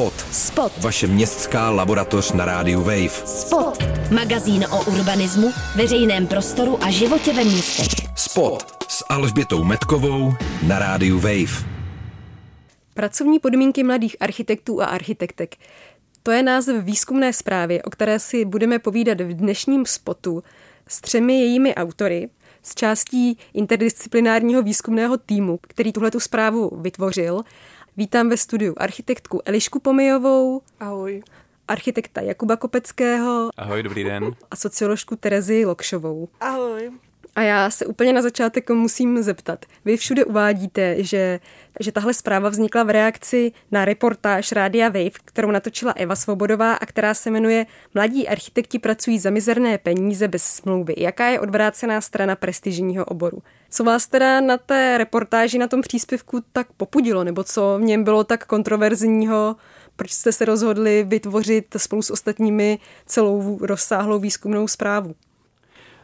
Spot. Spot. Vaše městská laboratoř na rádiu Wave. Spot. Magazín o urbanismu, veřejném prostoru a životě ve městech. Spot s Alžbětou Metkovou na rádiu Wave. Pracovní podmínky mladých architektů a architektek. To je název výzkumné zprávy, o které si budeme povídat v dnešním spotu s třemi jejími autory, z částí interdisciplinárního výzkumného týmu, který tuhletu zprávu vytvořil. Vítám ve studiu architektku Elišku Pomijovou. Ahoj. Architekta Jakuba Kopeckého. Ahoj, dobrý den. A socioložku Terezi Lokšovou. Ahoj. A já se úplně na začátek musím zeptat. Vy všude uvádíte, že, že tahle zpráva vznikla v reakci na reportáž Rádia Wave, kterou natočila Eva Svobodová a která se jmenuje Mladí architekti pracují za mizerné peníze bez smlouvy. Jaká je odvrácená strana prestižního oboru? Co vás teda na té reportáži, na tom příspěvku tak popudilo, nebo co v něm bylo tak kontroverzního, proč jste se rozhodli vytvořit spolu s ostatními celou rozsáhlou výzkumnou zprávu?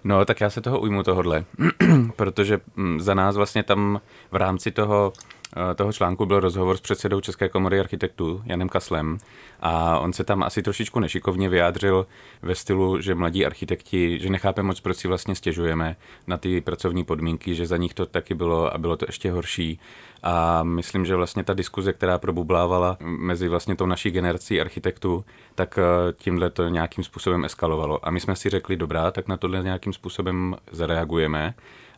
No, tak já se toho ujmu tohodle, protože mm, za nás vlastně tam v rámci toho, toho článku byl rozhovor s předsedou České komory architektů Janem Kaslem a on se tam asi trošičku nešikovně vyjádřil ve stylu, že mladí architekti, že nechápe moc, proč si vlastně stěžujeme na ty pracovní podmínky, že za nich to taky bylo a bylo to ještě horší a myslím, že vlastně ta diskuze, která probublávala mezi vlastně tou naší generací architektů, tak eh, tímhle to nějakým způsobem eskalovalo. A my jsme si řekli, dobrá, tak na tohle nějakým způsobem zareagujeme.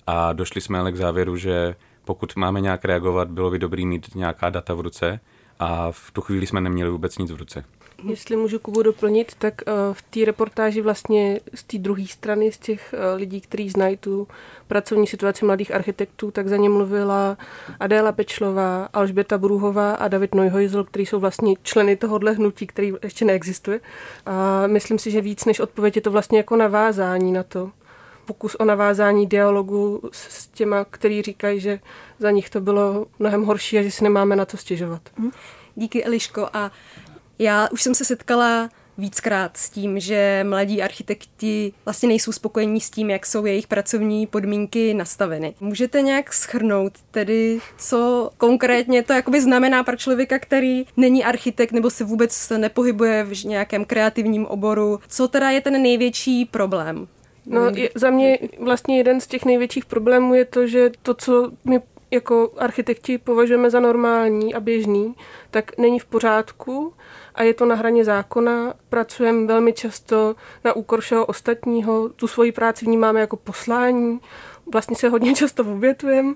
A došli jsme ale k závěru, že pokud máme nějak reagovat, bylo by dobrý mít nějaká data v ruce a v tu chvíli jsme neměli vůbec nic v ruce. Jestli můžu Kubu doplnit, tak eh, v té reportáži vlastně z té druhé strany, z těch eh, lidí, kteří znají tu pracovní situaci mladých architektů, tak za ně mluvila Adéla Pečlová, Alžběta Bruhová a David Neuhojzel, kteří jsou vlastně členy tohohle hnutí, který ještě neexistuje. A myslím si, že víc než odpověď je to vlastně jako navázání na to. Pokus o navázání dialogu s těma, kteří říkají, že za nich to bylo mnohem horší a že si nemáme na to stěžovat. Mhm. Díky Eliško a já už jsem se setkala víckrát s tím, že mladí architekti vlastně nejsou spokojení s tím, jak jsou jejich pracovní podmínky nastaveny. Můžete nějak schrnout tedy, co konkrétně to jakoby znamená pro člověka, který není architekt nebo se vůbec nepohybuje v nějakém kreativním oboru? Co teda je ten největší problém? No, je, za mě vlastně jeden z těch největších problémů je to, že to, co my jako architekti považujeme za normální a běžný, tak není v pořádku a je to na hraně zákona. Pracujeme velmi často na úkor všeho ostatního, tu svoji práci vnímáme jako poslání, vlastně se hodně často obětujeme.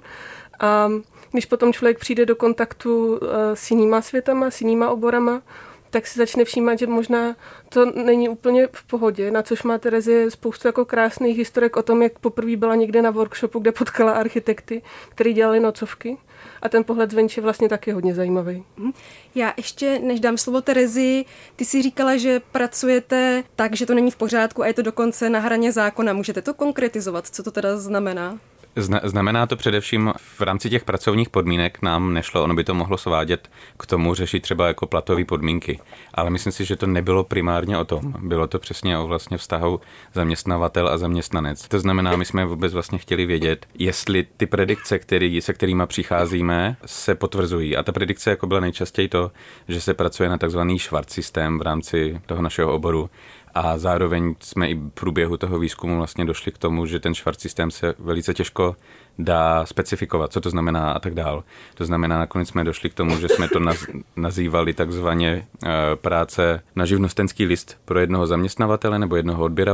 A když potom člověk přijde do kontaktu eh, s jinýma světama, s jinýma oborama, tak si začne všímat, že možná to není úplně v pohodě, na což má Terezie spoustu jako krásných historek o tom, jak poprvé byla někde na workshopu, kde potkala architekty, kteří dělali nocovky a ten pohled zvenčí je vlastně taky hodně zajímavý. Mhm. Já ještě, než dám slovo Terezi, ty si říkala, že pracujete tak, že to není v pořádku a je to dokonce na hraně zákona. Můžete to konkretizovat? Co to teda znamená? Znamená to především v rámci těch pracovních podmínek nám nešlo, ono by to mohlo svádět k tomu řešit třeba jako platové podmínky. Ale myslím si, že to nebylo primárně o tom. Bylo to přesně o vlastně vztahu zaměstnavatel a zaměstnanec. To znamená, my jsme vůbec vlastně chtěli vědět, jestli ty predikce, který, se kterými přicházíme, se potvrzují. A ta predikce jako byla nejčastěji to, že se pracuje na takzvaný švart systém v rámci toho našeho oboru a zároveň jsme i v průběhu toho výzkumu vlastně došli k tomu, že ten švart systém se velice těžko dá specifikovat, co to znamená a tak dál. To znamená, nakonec jsme došli k tomu, že jsme to naz, nazývali takzvaně eh, práce na živnostenský list pro jednoho zaměstnavatele nebo jednoho eh,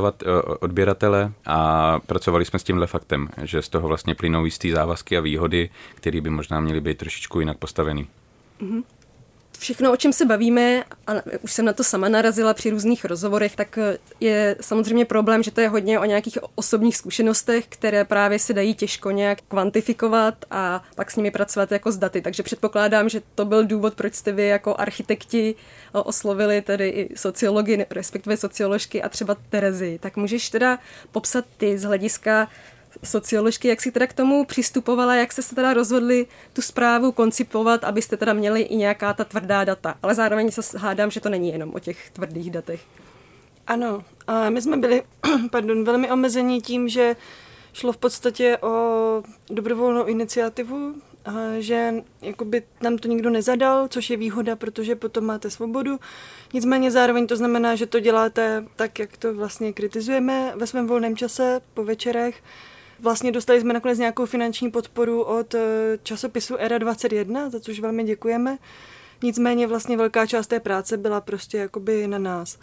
odběratele a pracovali jsme s tímhle faktem, že z toho vlastně plynou jistý závazky a výhody, které by možná měly být trošičku jinak postavený. Mm-hmm všechno, o čem se bavíme, a už jsem na to sama narazila při různých rozhovorech, tak je samozřejmě problém, že to je hodně o nějakých osobních zkušenostech, které právě se dají těžko nějak kvantifikovat a pak s nimi pracovat jako s daty. Takže předpokládám, že to byl důvod, proč jste vy jako architekti oslovili tedy i sociologi, respektive socioložky a třeba Terezy. Tak můžeš teda popsat ty z hlediska socioložky, jak si teda k tomu přistupovala, jak se teda rozhodli tu zprávu koncipovat, abyste teda měli i nějaká ta tvrdá data. Ale zároveň se hádám, že to není jenom o těch tvrdých datech. Ano, a my jsme byli pardon, velmi omezení tím, že šlo v podstatě o dobrovolnou iniciativu že jakoby nám to nikdo nezadal, což je výhoda, protože potom máte svobodu. Nicméně zároveň to znamená, že to děláte tak, jak to vlastně kritizujeme ve svém volném čase po večerech. Vlastně dostali jsme nakonec nějakou finanční podporu od eh, časopisu Era 21, za což velmi děkujeme. Nicméně vlastně velká část té práce byla prostě jakoby na nás.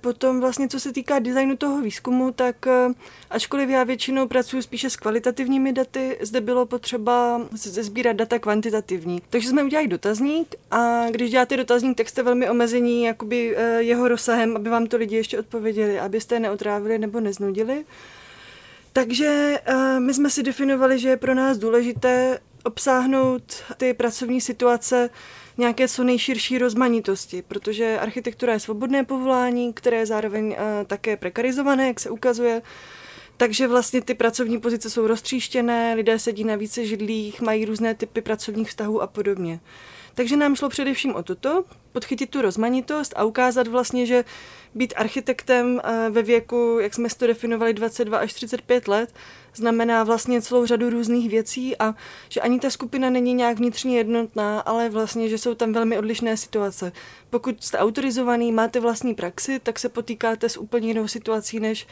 Potom vlastně, co se týká designu toho výzkumu, tak eh, ačkoliv já většinou pracuji spíše s kvalitativními daty, zde bylo potřeba sbírat data kvantitativní. Takže jsme udělali dotazník a když děláte dotazník, tak jste velmi omezení jakoby eh, jeho rozsahem, aby vám to lidi ještě odpověděli, abyste je neotrávili nebo neznudili. Takže uh, my jsme si definovali, že je pro nás důležité obsáhnout ty pracovní situace nějaké co nejširší rozmanitosti, protože architektura je svobodné povolání, které je zároveň uh, také prekarizované, jak se ukazuje. Takže vlastně ty pracovní pozice jsou roztříštěné, lidé sedí na více židlích, mají různé typy pracovních vztahů a podobně. Takže nám šlo především o toto, podchytit tu rozmanitost a ukázat vlastně, že být architektem eh, ve věku, jak jsme si to definovali, 22 až 35 let, znamená vlastně celou řadu různých věcí a že ani ta skupina není nějak vnitřně jednotná, ale vlastně, že jsou tam velmi odlišné situace. Pokud jste autorizovaný, máte vlastní praxi, tak se potýkáte s úplně jinou situací, než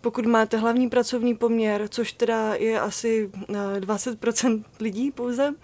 pokud máte hlavní pracovní poměr, což teda je asi 20% eh, lidí pouze.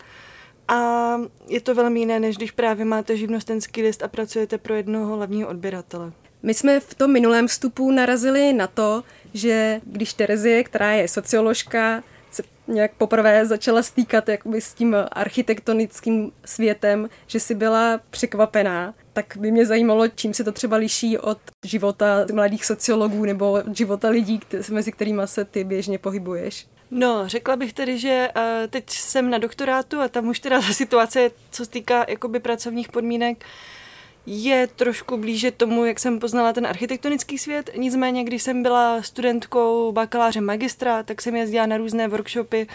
A je to velmi jiné, než když právě máte živnostenský list a pracujete pro jednoho hlavního odběratele. My jsme v tom minulém vstupu narazili na to, že když Terezie, která je socioložka, se nějak poprvé začala stýkat jakoby s tím architektonickým světem, že si byla překvapená, tak by mě zajímalo, čím se to třeba liší od života mladých sociologů nebo života lidí, mezi kterými se ty běžně pohybuješ. No, řekla bych tedy, že uh, teď jsem na doktorátu a tam už teda ta situace, co se týká jakoby pracovních podmínek, je trošku blíže tomu, jak jsem poznala ten architektonický svět. Nicméně, když jsem byla studentkou bakaláře magistra, tak jsem jezdila na různé workshopy,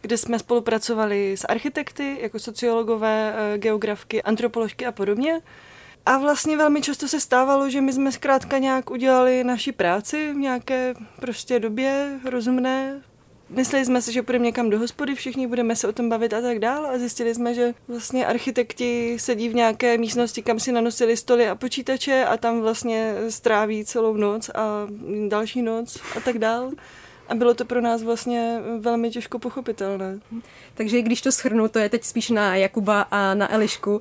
kde jsme spolupracovali s architekty, jako sociologové, eh, geografky, antropoložky a podobně. A vlastně velmi často se stávalo, že my jsme zkrátka nějak udělali naši práci v nějaké prostě době rozumné, Mysleli jsme si, že půjdeme někam do hospody, všichni budeme se o tom bavit a tak dál a zjistili jsme, že vlastně architekti sedí v nějaké místnosti, kam si nanosili stoly a počítače a tam vlastně stráví celou noc a další noc a tak dál. A bylo to pro nás vlastně velmi těžko pochopitelné. Takže když to schrnu, to je teď spíš na Jakuba a na Elišku,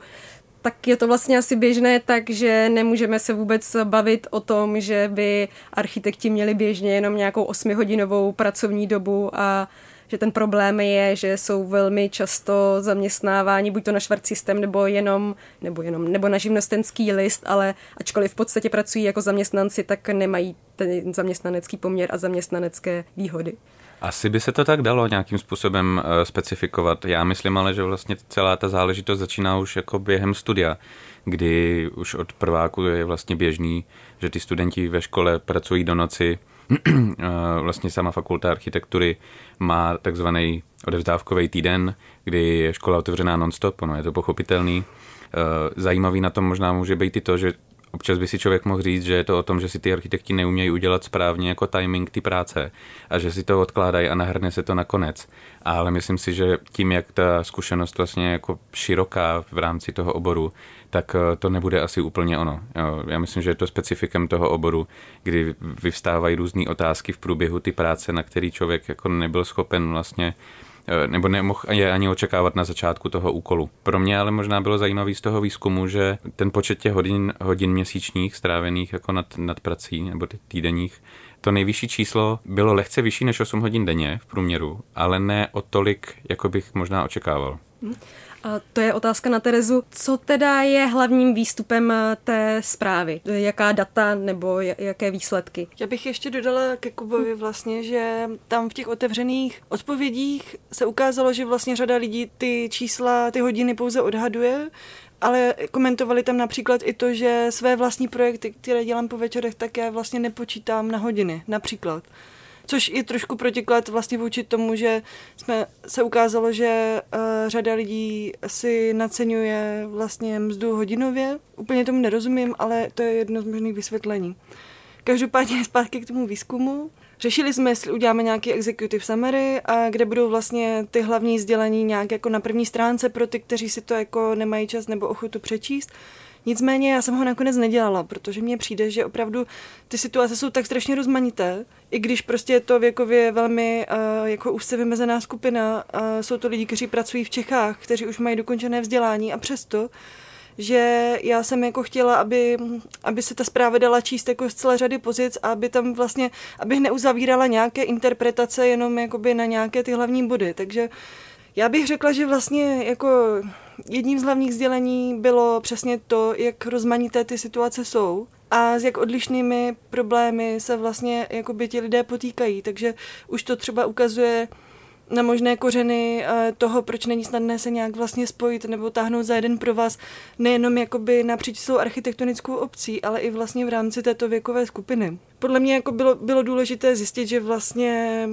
tak je to vlastně asi běžné, takže nemůžeme se vůbec bavit o tom, že by architekti měli běžně jenom nějakou osmihodinovou pracovní dobu a že ten problém je, že jsou velmi často zaměstnáváni buď to na švart systém, nebo jenom, nebo jenom, nebo na živnostenský list, ale ačkoliv v podstatě pracují jako zaměstnanci, tak nemají ten zaměstnanecký poměr a zaměstnanecké výhody. Asi by se to tak dalo nějakým způsobem uh, specifikovat. Já myslím ale, že vlastně celá ta záležitost začíná už jako během studia, kdy už od prváku je vlastně běžný, že ty studenti ve škole pracují do noci. Eh, vlastně sama fakulta architektury má takzvaný odevzdávkový týden, kdy je škola otevřená nonstop, ono je to pochopitelný. Eh, zajímavý na tom možná může být i to, že občas by si člověk mohl říct, že je to o tom, že si ty architekti neumějí udělat správně jako timing ty práce a že si to odkládají a nahrne se to nakonec. Ale myslím si, že tím, jak ta zkušenost vlastně jako široká v rámci toho oboru, tak eh, to nebude asi úplně ono. Já myslím, že je to specifikem toho oboru, kdy vyvstávají různé otázky v průběhu ty práce, na který člověk jako nebyl schopen vlastně Eh, nebo nemohl je ani očekávat na začátku toho úkolu. Pro mě ale možná bylo zajímavý z toho výzkumu, že ten počet těch hodin, hodin měsíčních strávených jako nad, nad prací nebo týdenních, to nejvyšší číslo bylo lehce vyšší než 8 hodin denně v průměru, ale ne o tolik, jako bych možná očekával. Hmm. A to je otázka na Terezu. Co teda je hlavním výstupem eh, té zprávy? Jaká data nebo jaké výsledky? Já bych ještě dodala ke Kubovi vlastně, že tam v těch otevřených odpovědích se ukázalo, že vlastně řada lidí ty čísla, ty hodiny pouze odhaduje, ale komentovali tam například i to, že své vlastní projekty, které dělám po večerech, tak já vlastně nepočítám na hodiny, například což je trošku protiklad vlastně vůči tomu, že jsme se ukázalo, že uh, řada lidí si naceňuje vlastně mzdu hodinově. Úplně tomu nerozumím, ale to je jedno z možných vysvětlení. Každopádně zpátky k tomu výzkumu. Řešili jsme, jestli uděláme nějaký executive summary, a kde budou vlastně ty hlavní sdělení nějak jako na první stránce pro ty, kteří si to jako nemají čas nebo ochotu přečíst. Nicméně já jsem ho nakonec nedělala, protože mně přijde, že opravdu ty situace jsou tak strašně rozmanité, i když prostě je to věkově velmi uh, jako úzce vymezená skupina, uh, jsou to lidi, kteří pracují v Čechách, kteří už mají dokončené vzdělání a přesto že já jsem jako chtěla, aby, aby se ta zpráva dala číst jako z celé řady pozic a aby tam vlastně, abych neuzavírala nějaké interpretace jenom jakoby na nějaké ty hlavní body. Takže já bych řekla, že vlastně jako jedním z hlavních sdělení bylo přesně to, jak rozmanité ty situace jsou a s jak odlišnými problémy se vlastně jakoby ti lidé potýkají. Takže už to třeba ukazuje na možné kořeny eh, toho, proč není snadné se nějak vlastně spojit nebo táhnout za jeden pro vás, nejenom jakoby napříč svou architektonickou obcí, ale i vlastně v rámci této věkové skupiny. Podle mě jako bylo, bylo důležité zjistit, že vlastně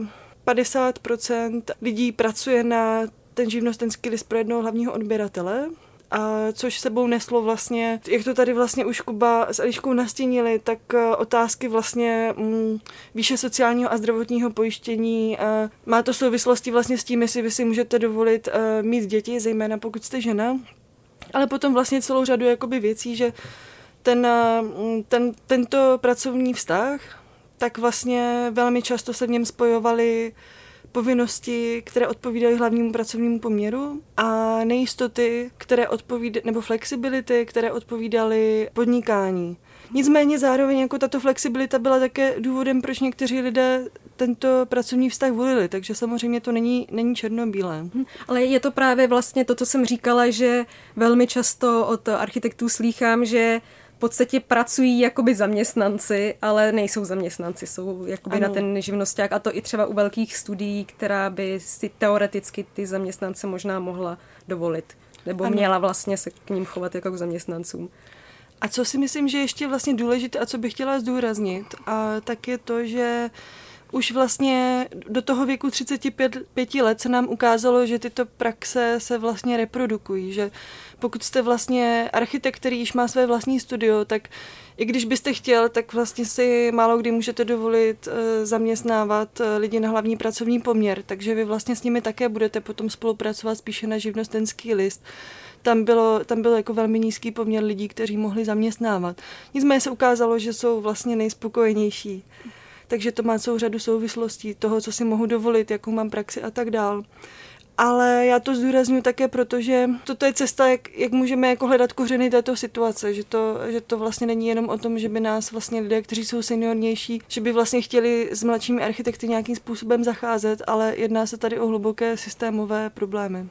50% lidí pracuje na ten živnostenský list pro jednoho hlavního odběratele, a což sebou neslo vlastně, jak to tady vlastně už Kuba s Eliškou nastínili, tak eh, otázky vlastně mm, výše sociálního a zdravotního pojištění. A má to souvislosti vlastně s tím, jestli vy si můžete dovolit uh, mít děti, zejména pokud jste žena. Ale potom vlastně celou řadu jakoby věcí, že ten, ten, tento pracovní vztah, tak vlastně velmi často se v něm spojovali povinnosti, které odpovídají hlavnímu pracovnímu poměru a nejistoty, které odpovídaly, nebo flexibility, které odpovídaly podnikání. Nicméně zároveň jako tato flexibilita byla také důvodem, proč někteří lidé tento pracovní vztah volili, takže samozřejmě to není, není černobílé. Hm, ale je to právě vlastně to, co jsem říkala, že velmi často od architektů slýchám, že v podstatě pracují jakoby zaměstnanci, ale nejsou zaměstnanci, jsou jakoby ano. na ten živnosták a to i třeba u velkých studií, která by si teoreticky ty zaměstnance možná mohla dovolit. Nebo ano. měla vlastně se k ním chovat jako k zaměstnancům. A co si myslím, že ještě vlastně důležité a co bych chtěla zdůraznit, a tak je to, že už vlastně do toho věku 35 let se nám ukázalo, že tyto praxe se vlastně reprodukují, že pokud jste vlastně architekt, který již má své vlastní studio, tak i když byste chtěl, tak vlastně si málo kdy můžete dovolit eh, zaměstnávat eh, lidi na hlavní pracovní poměr, takže vy vlastně s nimi také budete potom spolupracovat spíše na živnostenský list. Tam bylo, tam byl jako velmi nízký poměr lidí, kteří mohli zaměstnávat. Nicméně se ukázalo, že jsou vlastně nejspokojenější. Takže to má celou řadu souvislostí toho, co si mohu dovolit, jakou mám praxi a tak dál ale já to zdůraznuju také proto, že toto je cesta, jak, jak můžeme jako hledat kořeny této situace, že to, že to vlastně není jenom o tom, že by nás vlastně lidé, kteří jsou seniornější, že by vlastně chtěli s mladšími architekty nějakým způsobem zacházet, ale jedná se tady o hluboké systémové problémy.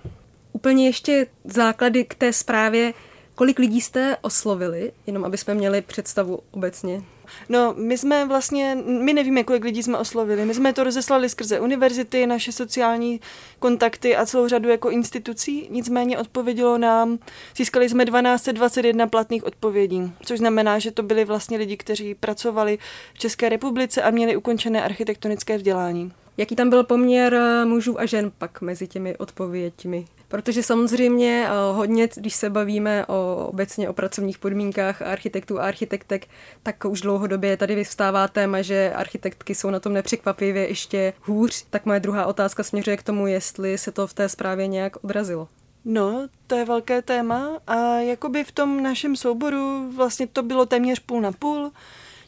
Úplně ještě základy k té zprávě. Kolik lidí jste oslovili, jenom aby jsme měli představu obecně? No, my jsme vlastně, my nevíme, kolik lidí jsme oslovili. My jsme to rozeslali skrze univerzity, naše sociální kontakty a celou řadu jako institucí. Nicméně odpovědělo nám, získali jsme 1221 platných odpovědí, což znamená, že to byli vlastně lidi, kteří pracovali v České republice a měli ukončené architektonické vzdělání. Jaký tam byl poměr eh, mužů a žen pak mezi těmi odpověďmi? Protože samozřejmě eh, hodně, když se bavíme o, obecně o pracovních podmínkách architektů a architektek, tak už dlouhodobě tady vystává téma, že architektky jsou na tom nepřekvapivě ještě hůř. Tak moje druhá otázka směřuje k tomu, jestli se to v té zprávě nějak odrazilo. No, to je velké téma a jakoby v tom našem souboru vlastně to bylo téměř půl na půl.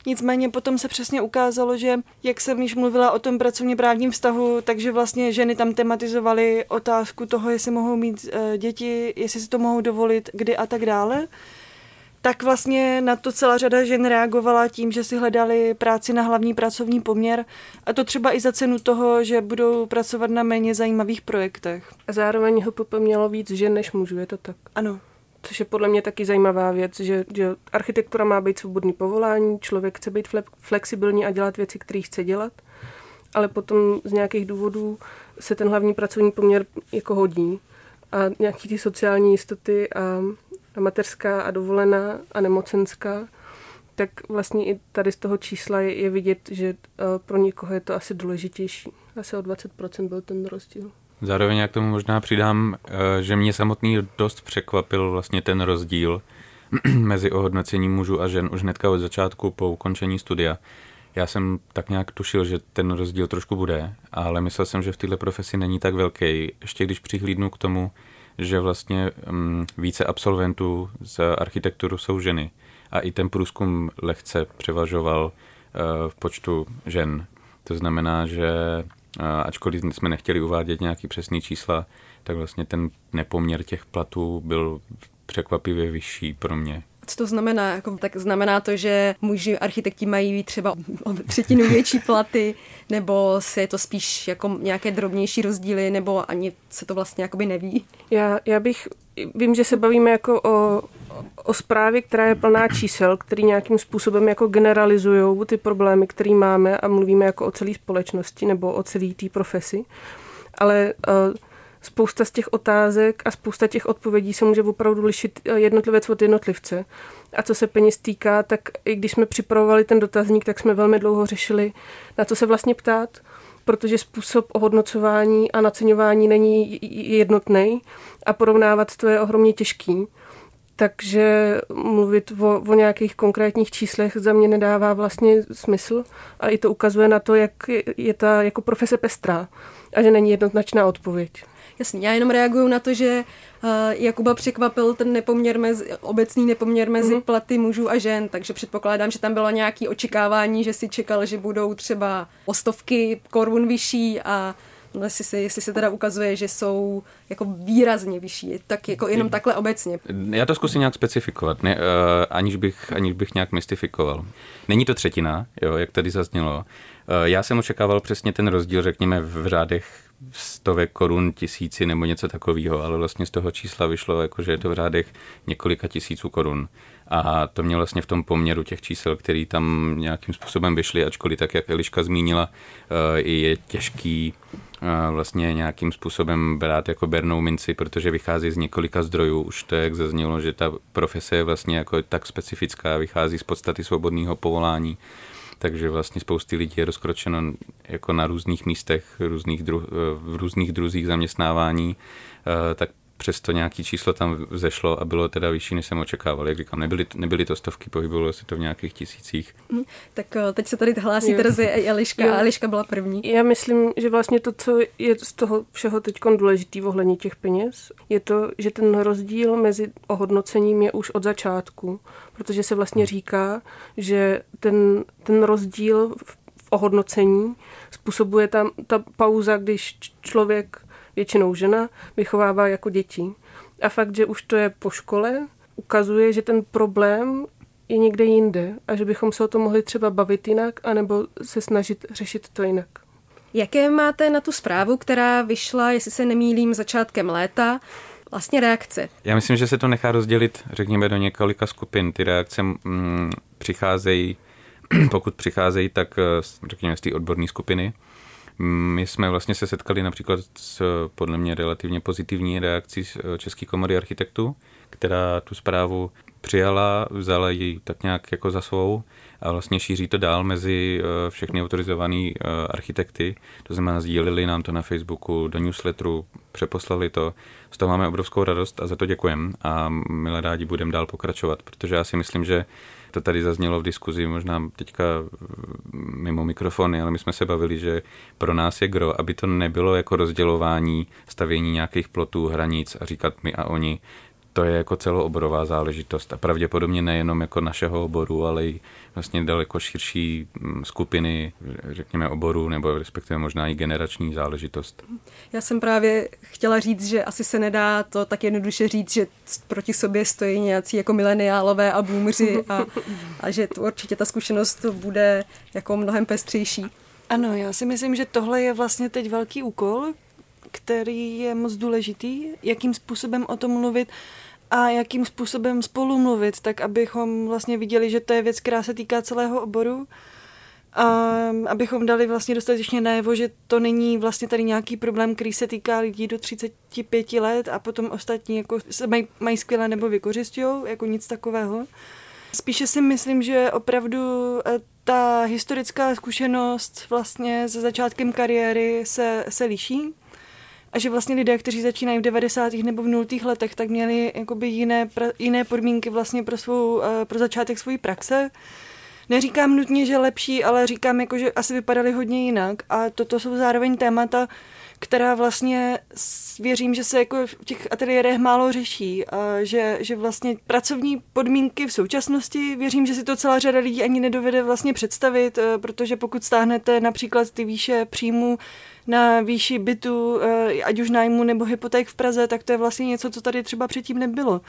Nicméně potom se přesně ukázalo, že jak jsem již mluvila o tom pracovně právním vztahu, takže vlastně ženy tam tematizovaly otázku toho, jestli mohou mít uh, děti, jestli si to mohou dovolit, kdy a tak dále tak vlastně na to celá řada žen reagovala tím, že si hledali práci na hlavní pracovní poměr a to třeba i za cenu toho, že budou pracovat na méně zajímavých projektech. A zároveň HPP mělo víc žen než mužů, je to tak? Ano. Což je podle mě taky zajímavá věc, že, že architektura má být svobodný povolání, člověk chce být flexibilní a dělat věci, které chce dělat, ale potom z nějakých důvodů se ten hlavní pracovní poměr jako hodí a nějaký ty sociální jistoty a, a mateřská a dovolená a nemocenská, tak vlastně i tady z toho čísla je, je vidět, že uh, pro někoho je to asi důležitější. Asi o 20% byl ten rozdíl. Zároveň já k tomu možná přidám, eh, že mě samotný dost překvapil vlastně ten rozdíl mezi ohodnocením mužů a žen už hnedka od začátku po ukončení studia. Já jsem tak nějak tušil, že ten rozdíl trošku bude, ale myslel jsem, že v této profesi není tak velký. Ještě když přihlídnu k tomu, že vlastně um, více absolventů z architekturu jsou ženy a i ten průzkum lehce převažoval uh, v počtu žen. To znamená, že ačkoliv jsme nechtěli uvádět nějaký přesný čísla, tak vlastně ten nepoměr těch platů byl překvapivě vyšší pro mě. Co to znamená? Jako, tak znamená to, že muži architekti mají třeba o třetinu větší platy, nebo se je to spíš jako nějaké drobnější rozdíly, nebo ani se to vlastně jakoby neví? Já, já bych, vím, že se bavíme jako o, o zprávě, která je plná čísel, který nějakým způsobem jako generalizují ty problémy, které máme a mluvíme jako o celé společnosti nebo o celé té profesi. Ale uh, spousta z těch otázek a spousta těch odpovědí se může opravdu lišit eh, jednotlivec od jednotlivce. A co se peněz týká, tak i když jsme připravovali ten dotazník, tak jsme velmi dlouho řešili, na co se vlastně ptát, protože způsob ohodnocování a naceňování není jednotný a porovnávat to je ohromně těžký. Takže mluvit o, o nějakých konkrétních číslech za mě nedává vlastně smysl a i to ukazuje na to, jak je ta jako profese pestrá a že není jednoznačná odpověď. Jasně, já jenom reaguju na to, že uh, Jakuba překvapil ten nepoměr mezi, obecný nepoměr mezi mm-hmm. platy mužů a žen, takže předpokládám, že tam bylo nějaké očekávání, že si čekal, že budou třeba o stovky korun vyšší a jestli se, jestli se teda ukazuje, že jsou jako výrazně vyšší, tak jako jenom takhle obecně. Já to zkusím nějak specifikovat, ne, uh, aniž, bych, aniž bych nějak mystifikoval. Není to třetina, jo, jak tady zaznělo. Uh, já jsem očekával přesně ten rozdíl, řekněme, v řádech stovek korun, tisíci nebo něco takového, ale vlastně z toho čísla vyšlo, jako, že je to v řádech několika tisíců korun. A to mě vlastně v tom poměru těch čísel, který tam nějakým způsobem vyšly, ačkoliv tak, jak Eliška zmínila, eh, je těžký eh, vlastně nějakým způsobem brát jako bernou minci, protože vychází z několika zdrojů. Už to, jak zaznělo, že ta profese je vlastně jako tak specifická, vychází z podstaty svobodného povolání takže vlastně spousty lidí je rozkročeno jako na různých místech, různých dru, v různých druzích zaměstnávání, eh, tak přesto nějaký číslo tam zešlo a bylo teda vyšší, než jsem očekával. Jak říkám, nebyly, nebyly to stovky, pohybovalo se to v nějakých tisících. Mm, tak eh, teď se tady hlásí Terezy a Eliška jo. a Eliška byla první. Já myslím, že vlastně to, co je z toho všeho teď důležitý ohledně těch peněz, je to, že ten rozdíl mezi ohodnocením je už od začátku, protože se vlastně hmm. říká, že ten, ten rozdíl v ohodnocení způsobuje tam ta pauza, když člověk většinou žena, vychovává jako děti. A fakt, že už to je po škole, ukazuje, že ten problém je někde jinde a že bychom se o tom mohli třeba bavit jinak, anebo se snažit řešit to jinak. Jaké máte na tu zprávu, která vyšla, jestli se nemýlím, začátkem léta, vlastně reakce? Já myslím, že se to nechá rozdělit, řekněme, do několika skupin. Ty reakce mm, přicházejí, pokud přicházejí, tak eh, řekněme z té odborné skupiny. My jsme vlastně se setkali například s podle mě relativně pozitivní reakcí eh, České komory architektů, která tu zprávu přijala, vzala ji tak nějak jako za svou a vlastně šíří to dál mezi eh, všechny autorizované eh, architekty. To znamená, sdíleli nám to na Facebooku, do newsletteru, přeposlali to. Z toho máme obrovskou radost a za to děkujeme a milé rádi budeme dál pokračovat, protože já si myslím, že to tady zaznělo v diskuzi, možná teďka mimo mikrofony, ale my jsme se bavili, že pro nás je gro, aby to nebylo jako rozdělování, stavění nějakých plotů, hranic a říkat my a oni, to je jako celooborová záležitost a pravděpodobně nejenom jako našeho oboru, ale i vlastně daleko širší mm, skupiny, řekněme oboru, nebo respektive možná i generační záležitost. Já jsem právě chtěla říct, že asi se nedá to tak jednoduše říct, že proti sobě stojí nějací jako mileniálové a boomři a, a že to určitě ta zkušenost bude jako mnohem pestřejší. Ano, já si myslím, že tohle je vlastně teď velký úkol, který je moc důležitý, jakým způsobem o tom mluvit a jakým způsobem spolu mluvit, tak abychom vlastně viděli, že to je věc, která se týká celého oboru a abychom dali vlastně dostatečně najevo, že to není vlastně tady nějaký problém, který se týká lidí do 35 let a potom ostatní jako se mají, mají skvěle nebo vykořistují, jako nic takového. Spíše si myslím, že opravdu eh, ta historická zkušenost vlastně se začátkem kariéry se, se liší a že vlastně lidé, kteří začínají v 90. nebo v 0. letech, tak měli jakoby jiné, pra, jiné podmínky vlastně pro, svou, eh, pro začátek své praxe. neříkám nutně, že lepší, ale říkám jako, že asi vypadaly hodně jinak a toto jsou zároveň témata, která vlastně věřím, že se jako v těch ateliérech málo řeší a že, že vlastně pracovní podmínky v současnosti, věřím, že si to celá řada lidí ani nedovede vlastně představit, eh, protože pokud stáhnete například ty výše příjmů na výši bytu, eh, ať už nájmu nebo hypoték v Praze, tak to je vlastně něco, co tady třeba předtím nebylo.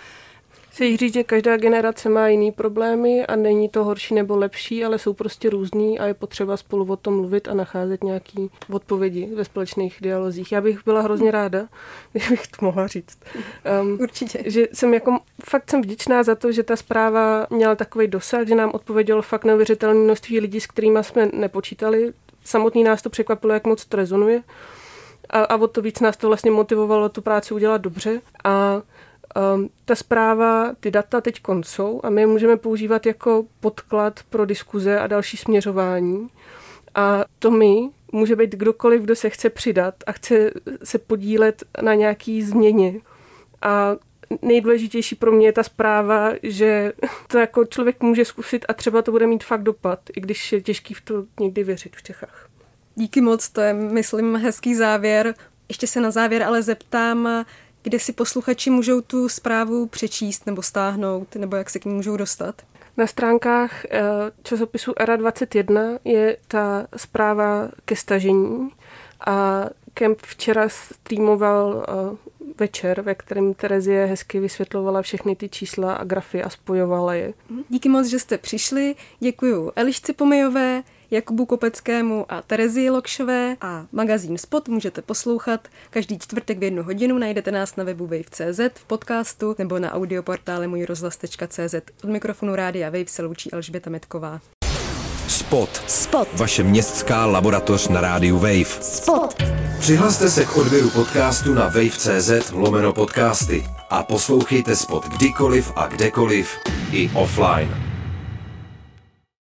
Chci říct, že každá generace má jiný problémy a není to horší nebo lepší, ale jsou prostě různý a je potřeba spolu o tom mluvit a nacházet nějaké odpovědi ve společných dialozích. Já bych byla hrozně ráda, kdybych to mohla říct. Um, Určitě. Že jsem jako, fakt jsem vděčná za to, že ta zpráva měla takový dosah, že nám odpovědělo fakt neuvěřitelné množství lidí, s kterými jsme nepočítali. Samotný nás to překvapilo, jak moc to rezonuje. A, a o to víc nás to vlastně motivovalo tu práci udělat dobře. A Um, ta zpráva, ty data teď jsou a my je můžeme používat jako podklad pro diskuze a další směřování. A to my může být kdokoliv, kdo se chce přidat a chce se podílet na nějaký změně. A nejdůležitější pro mě je ta zpráva, že to jako člověk může zkusit a třeba to bude mít fakt dopad, i když je těžký v to někdy věřit v Čechách. Díky moc, to je, myslím, hezký závěr. Ještě se na závěr ale zeptám, kde si posluchači můžou tu zprávu přečíst nebo stáhnout, nebo jak se k ní můžou dostat? Na stránkách eh, časopisu Era 21 je ta zpráva ke stažení a Kemp včera streamoval eh, večer, ve kterém Terezie hezky vysvětlovala všechny ty čísla a grafy a spojovala je. Díky moc, že jste přišli. Děkuji Elišci Pomejové, Jakubu Kopeckému a Terezii Lokšové a magazín Spot můžete poslouchat každý čtvrtek v jednu hodinu. Najdete nás na webu Wave.cz v podcastu nebo na audioportále můjrozhlas.cz. Od mikrofonu Rádia Wave se loučí Alžběta Metková. Spot. Spot. Vaše městská laboratoř na rádiu Wave. Spot. Přihlaste se k odběru podcastu na wave.cz lomeno podcasty a poslouchejte Spot kdykoliv a kdekoliv i offline.